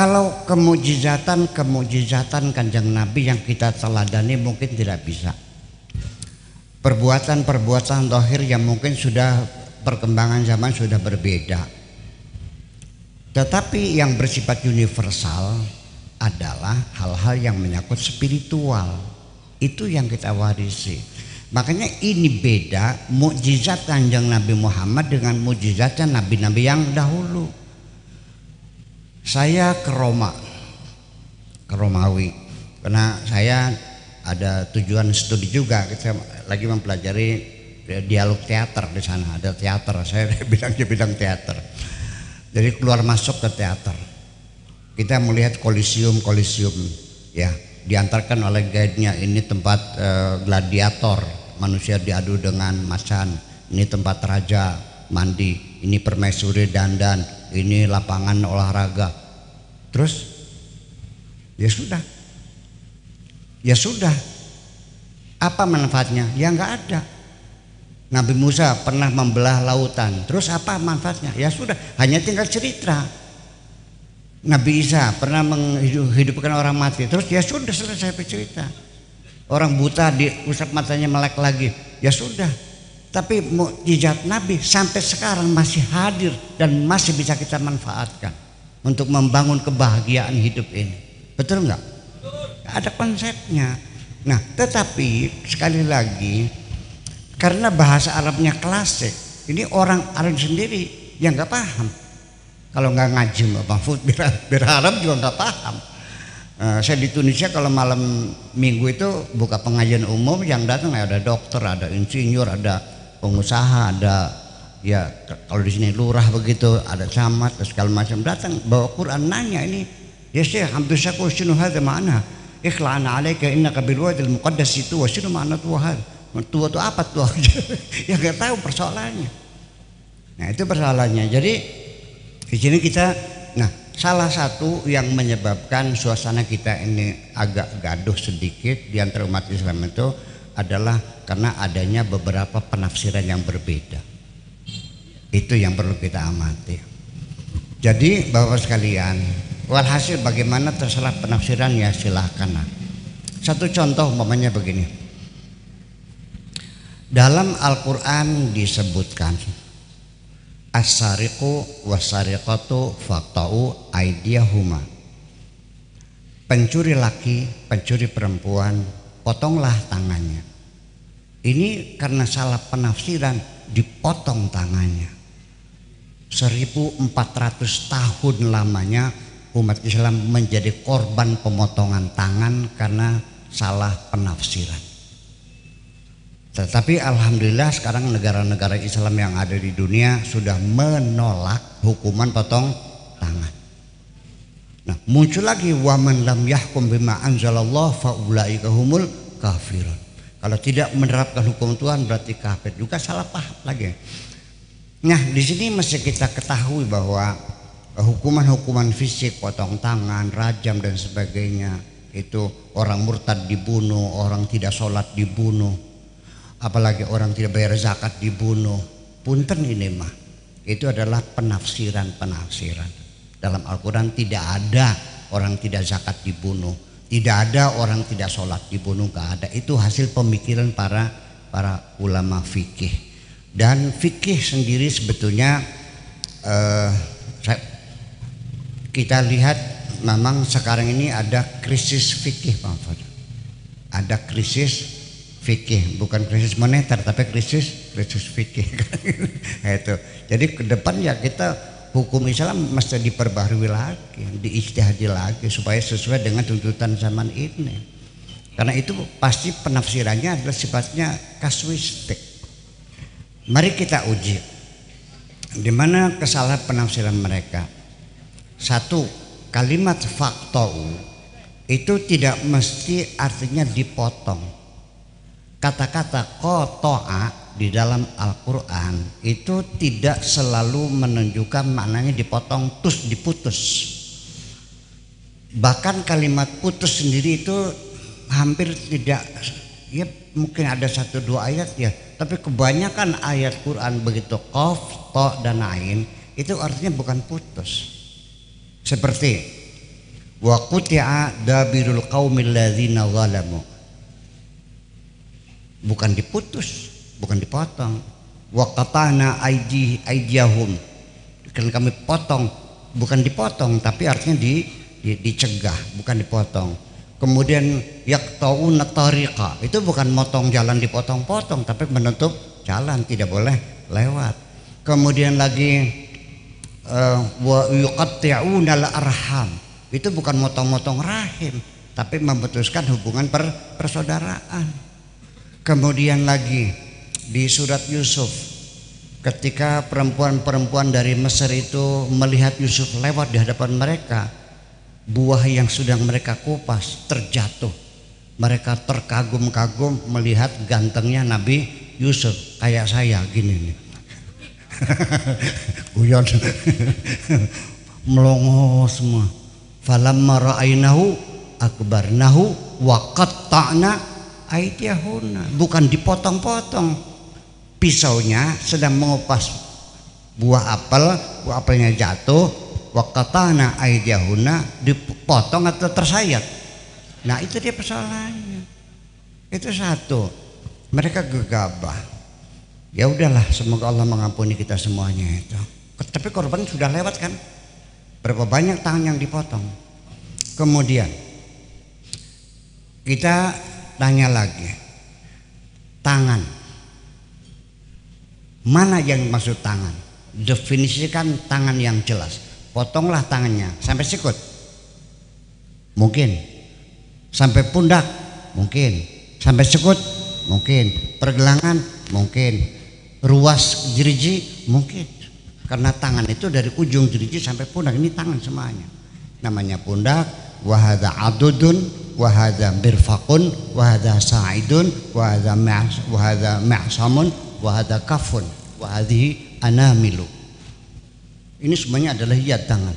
Kalau kemujizatan kemujizatan kanjeng Nabi yang kita teladani mungkin tidak bisa. Perbuatan-perbuatan dohir yang mungkin sudah perkembangan zaman sudah berbeda. Tetapi yang bersifat universal adalah hal-hal yang menyangkut spiritual. Itu yang kita warisi. Makanya ini beda mukjizat kanjeng Nabi Muhammad dengan mukjizatnya nabi-nabi yang dahulu. Saya ke Roma, ke Romawi, karena saya ada tujuan studi juga. Saya lagi mempelajari dialog teater di sana. Ada teater, saya bilangnya bidang teater. Jadi keluar masuk ke teater. Kita melihat kolisium kolisium, ya diantarkan oleh guide-nya. Ini tempat uh, gladiator. Manusia diadu dengan macan. Ini tempat raja mandi. Ini permaisuri dandan ini lapangan olahraga. Terus ya sudah. Ya sudah. Apa manfaatnya? Ya nggak ada. Nabi Musa pernah membelah lautan. Terus apa manfaatnya? Ya sudah. Hanya tinggal cerita. Nabi Isa pernah menghidupkan orang mati. Terus ya sudah selesai bercerita Orang buta diusap matanya melek lagi. Ya sudah. Tapi mukjizat Nabi sampai sekarang masih hadir dan masih bisa kita manfaatkan untuk membangun kebahagiaan hidup ini. Betul nggak? Ada konsepnya. Nah, tetapi sekali lagi karena bahasa Arabnya klasik, ini orang Arab sendiri yang nggak paham. Kalau nggak ngaji Mbak Mahfud, Arab juga nggak paham. Uh, saya di Tunisia kalau malam minggu itu buka pengajian umum yang datang ada dokter, ada insinyur, ada pengusaha, ada ya kalau di sini lurah begitu, ada camat, segala macam datang bawa Quran nanya ini ya Syekh hampir syaku sinu hadza mana? Ikhla'ana alaika innaka bil wadil muqaddas itu wa sinu ma'na tuhan. Tua itu apa tua? ya nggak tahu persoalannya. Nah itu persoalannya. Jadi di sini kita, nah salah satu yang menyebabkan suasana kita ini agak gaduh sedikit di antara umat Islam itu adalah karena adanya beberapa penafsiran yang berbeda. Itu yang perlu kita amati. Jadi Bapak sekalian, walhasil bagaimana terserah penafsiran ya silahkan. Satu contoh umpamanya begini. Dalam Al-Quran disebutkan As-sariqu was-sariqatu faqta'u. Pencuri laki, pencuri perempuan, potonglah tangannya. Ini karena salah penafsiran dipotong tangannya. 1400 tahun lamanya umat Islam menjadi korban pemotongan tangan karena salah penafsiran. Tetapi alhamdulillah sekarang negara-negara Islam yang ada di dunia sudah menolak hukuman potong tangan. Nah, muncul lagi waman lam yahkum bima anzalallah faulaika humul kafirun. Kalau tidak menerapkan hukum Tuhan berarti kafir juga salah paham lagi. Nah, di sini mesti kita ketahui bahwa hukuman-hukuman fisik, potong tangan, rajam dan sebagainya itu orang murtad dibunuh, orang tidak sholat dibunuh, apalagi orang tidak bayar zakat dibunuh. Punten ini mah. Itu adalah penafsiran-penafsiran. Dalam Al-Quran tidak ada orang tidak zakat dibunuh tidak ada orang tidak sholat dibunuh gak ada. Itu hasil pemikiran para para ulama fikih. Dan fikih sendiri sebetulnya eh, kita lihat memang sekarang ini ada krisis fikih Pak ada krisis fikih bukan krisis moneter tapi krisis krisis fikih. Itu. Jadi ke depan ya kita hukum Islam mesti diperbaharui lagi diijtihadi lagi supaya sesuai dengan tuntutan zaman ini. Karena itu pasti penafsirannya adalah sifatnya kasuistik. Mari kita uji di mana kesalahan penafsiran mereka. Satu kalimat faktou itu tidak mesti artinya dipotong. Kata-kata kotoa di dalam Al-Quran itu tidak selalu menunjukkan maknanya dipotong tus diputus. Bahkan kalimat putus sendiri itu hampir tidak ya mungkin ada satu dua ayat ya. Tapi kebanyakan ayat Quran begitu kof, to dan ain itu artinya bukan putus. Seperti wa quti'a dabirul qaumil ladzina zalamu. Bukan diputus bukan dipotong. Wa qatana aidi aidiyahum kan kami potong bukan dipotong tapi artinya di, di dicegah bukan dipotong. Kemudian yaqtauna tariqa. Itu bukan motong jalan dipotong-potong tapi menutup jalan tidak boleh lewat. Kemudian lagi uh, wa yuqatti'una al-arham. Itu bukan motong-motong rahim tapi memutuskan hubungan per, persaudaraan kemudian lagi di surat Yusuf ketika perempuan-perempuan dari Mesir itu melihat Yusuf lewat di hadapan mereka buah yang sedang mereka kupas terjatuh. Mereka terkagum-kagum melihat gantengnya Nabi Yusuf kayak saya gini nih. Guyon. Melongo semua. Falamma ra'ainahu akbarnahu wa qatta'na aydiyahunna bukan dipotong-potong pisaunya sedang mengupas buah apel buah apelnya jatuh wa qatta'na aydiyahunna dipotong atau tersayat. Nah itu dia persoalannya. Itu satu. Mereka gegabah. Ya udahlah semoga Allah mengampuni kita semuanya itu. Tapi korban sudah lewat kan? Berapa banyak tangan yang dipotong? Kemudian kita tanya lagi. Tangan mana yang maksud tangan? Definisikan tangan yang jelas. Potonglah tangannya sampai sikut mungkin. Sampai pundak? Mungkin. Sampai sikut mungkin. Pergelangan? Mungkin. Ruas jeriji? Mungkin. Karena tangan itu dari ujung jeriji sampai pundak. Ini tangan semuanya. Namanya pundak. Wahada adudun wahada birfakun wahada sa'idun wahada ma'samun wahada kafun wahadihi anamilu. Ini semuanya adalah hiat tangan.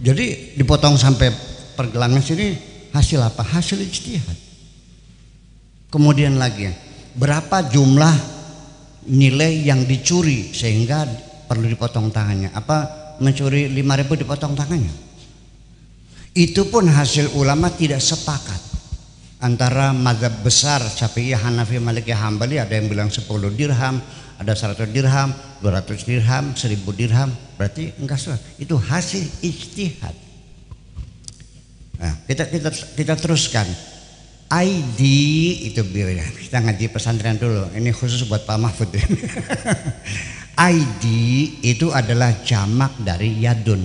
Jadi dipotong sampai pergelangan sini hasil apa? Hasil ijtihad. Kemudian lagi berapa jumlah nilai yang dicuri sehingga perlu dipotong tangannya? Apa mencuri 5000 dipotong tangannya? Itu pun hasil ulama tidak sepakat antara mazhab besar Syafi'i, Hanafi, Maliki, Hambali ada yang bilang 10 dirham, ada 100 dirham, 200 dirham, 1000 dirham, berarti enggak salah. Itu hasil ijtihad. Nah, kita kita kita teruskan. ID itu biaya. Kita ngaji pesantren dulu. Ini khusus buat Pak Mahfud. ID itu adalah jamak dari yadun.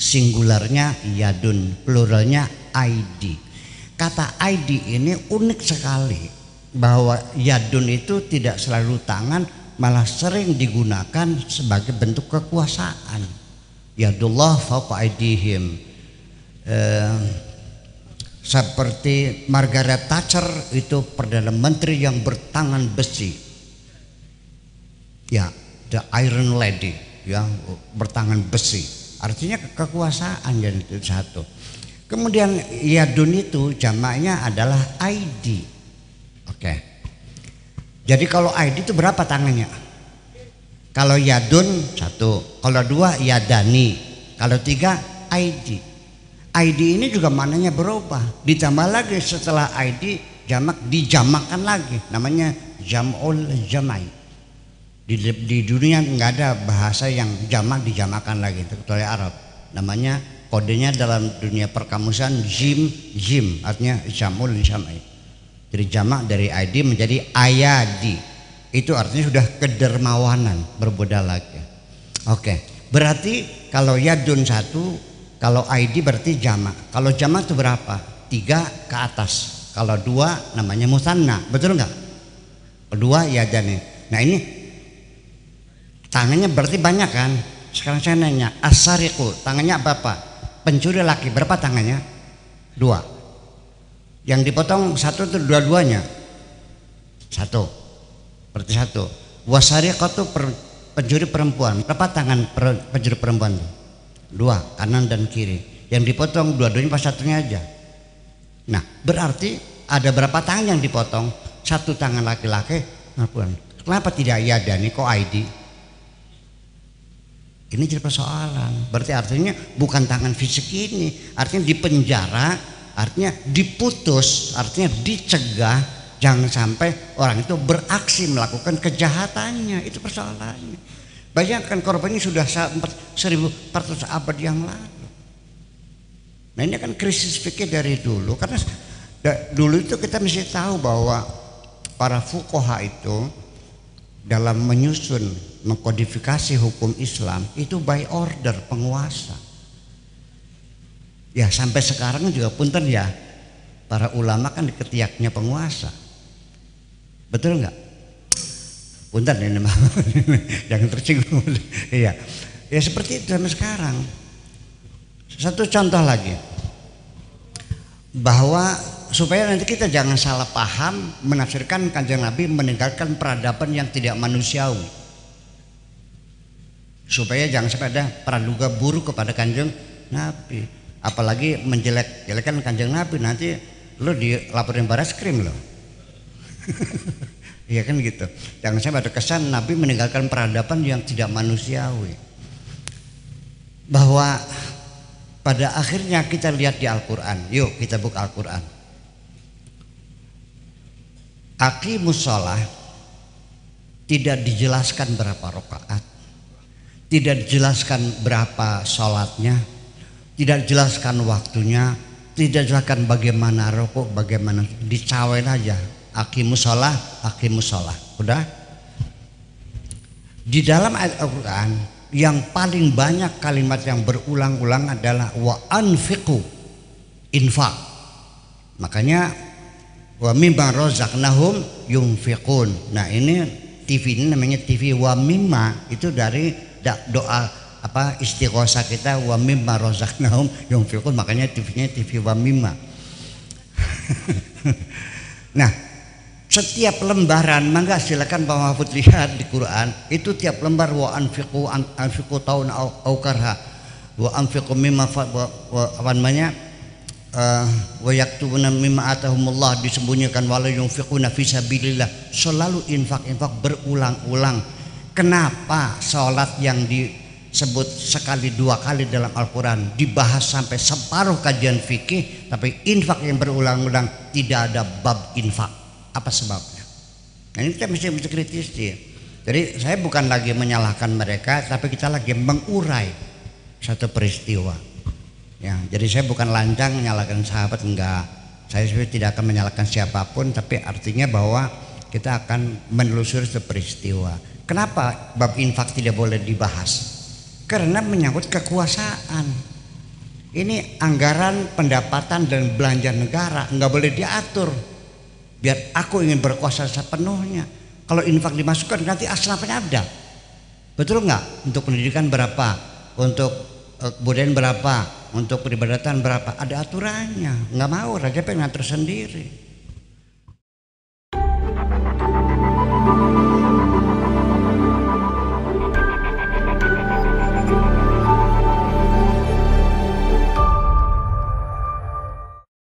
Singularnya yadun, pluralnya ID. Kata ID ini unik sekali bahwa yadun itu tidak selalu tangan, malah sering digunakan sebagai bentuk kekuasaan. Yadullah fauqa aidihim. Eh, seperti Margaret Thatcher itu perdana menteri yang bertangan besi ya the iron lady ya bertangan besi artinya kekuasaan jadi itu satu kemudian yadun itu jamaknya adalah ID oke jadi kalau ID itu berapa tangannya kalau yadun satu kalau dua yadani kalau tiga ID ID ini juga maknanya berubah. Ditambah lagi setelah ID jamak dijamakkan lagi. Namanya jam'ul jamai. Di, di dunia nggak ada bahasa yang jamak dijamakkan lagi kecuali Arab. Namanya kodenya dalam dunia perkamusan jim jim artinya jamul jamai. Jadi jamak dari ID menjadi ayadi. Itu artinya sudah kedermawanan berbeda lagi. Oke, berarti kalau yadun satu kalau ID berarti jamak. Kalau jamak itu berapa? Tiga ke atas. Kalau dua namanya musanna. Betul nggak? Kedua ya jani. Nah ini tangannya berarti banyak kan? Sekarang saya nanya, asariku tangannya apa? Pencuri laki berapa tangannya? Dua. Yang dipotong satu itu dua-duanya. Satu. Berarti satu. Wasariqatu pencuri perempuan. Berapa tangan pencuri perempuan dua kanan dan kiri yang dipotong dua-duanya pas satunya aja nah berarti ada berapa tangan yang dipotong satu tangan laki-laki perempuan kenapa tidak nih kok ID Ini jadi persoalan. Berarti artinya bukan tangan fisik ini, artinya di penjara, artinya diputus, artinya dicegah jangan sampai orang itu beraksi melakukan kejahatannya. Itu persoalannya. Bayangkan korbannya sudah 1400 abad yang lalu. Nah ini kan krisis fikih dari dulu karena dulu itu kita mesti tahu bahwa para fukoha itu dalam menyusun mengkodifikasi hukum Islam itu by order penguasa. Ya sampai sekarang juga punten ya para ulama kan ketiaknya penguasa. Betul nggak? Punten ini mah jangan tersinggung. Iya. Ya seperti itu sampai sekarang. Satu contoh lagi bahwa supaya nanti kita jangan salah paham menafsirkan kanjeng Nabi meninggalkan peradaban yang tidak manusiawi supaya jangan sampai ada praduga buruk kepada kanjeng Nabi. Apalagi menjelek-jelekan kanjeng Nabi nanti lo dilaporin baras krim lo Iya kan gitu. Jangan sampai ada kesan Nabi meninggalkan peradaban yang tidak manusiawi. Bahwa pada akhirnya kita lihat di Al-Quran. Yuk kita buka Al-Quran. Aqimus sholah tidak dijelaskan berapa rakaat tidak dijelaskan berapa sholatnya tidak dijelaskan waktunya tidak dijelaskan bagaimana rokok bagaimana dicawain aja Aqimus sholah Aqimus sholah udah di dalam ayat Al-Quran yang paling banyak kalimat yang berulang-ulang adalah wa anfiqu infak. Makanya wa mimma razaqnahum yunfiqun. Nah, ini TV ini namanya TV wa mimma itu dari doa apa istighosa kita wa mimma razaqnahum yunfiqun. Makanya TV-nya TV wa mimma. nah, setiap lembaran mangga silakan Pak Mahfud lihat di Quran. Itu tiap lembar wa anfiqu anfiqu tahun au karha. Wa anfiqu mimma wa, wa apa namanya uh, wa yaktubuna mimma atahumullah. Disembunyikan wala yunfiquna fi sabilillah. Selalu infak-infak berulang-ulang kenapa salat yang disebut sekali dua kali dalam Al-Quran dibahas sampai separuh kajian fikih tapi infak yang berulang-ulang tidak ada bab infak apa sebabnya? Nah, ini kita mesti, mesti kritis dia. Jadi saya bukan lagi menyalahkan mereka, tapi kita lagi mengurai satu peristiwa. Ya, jadi saya bukan lancang menyalahkan sahabat enggak. Saya tidak akan menyalahkan siapa pun, tapi artinya bahwa kita akan menelusuri peristiwa. Kenapa bab infak tidak boleh dibahas? Karena menyangkut kekuasaan. Ini anggaran pendapatan dan belanja negara nggak boleh diatur. Biar aku ingin berkuasa sepenuhnya. Kalau infak dimasukkan nanti asnafnya ada. Betul nggak? Untuk pendidikan berapa? Untuk uh, kebudayaan berapa? Untuk peribadatan berapa? Ada aturannya. Nggak mau raja pengen ngatur sendiri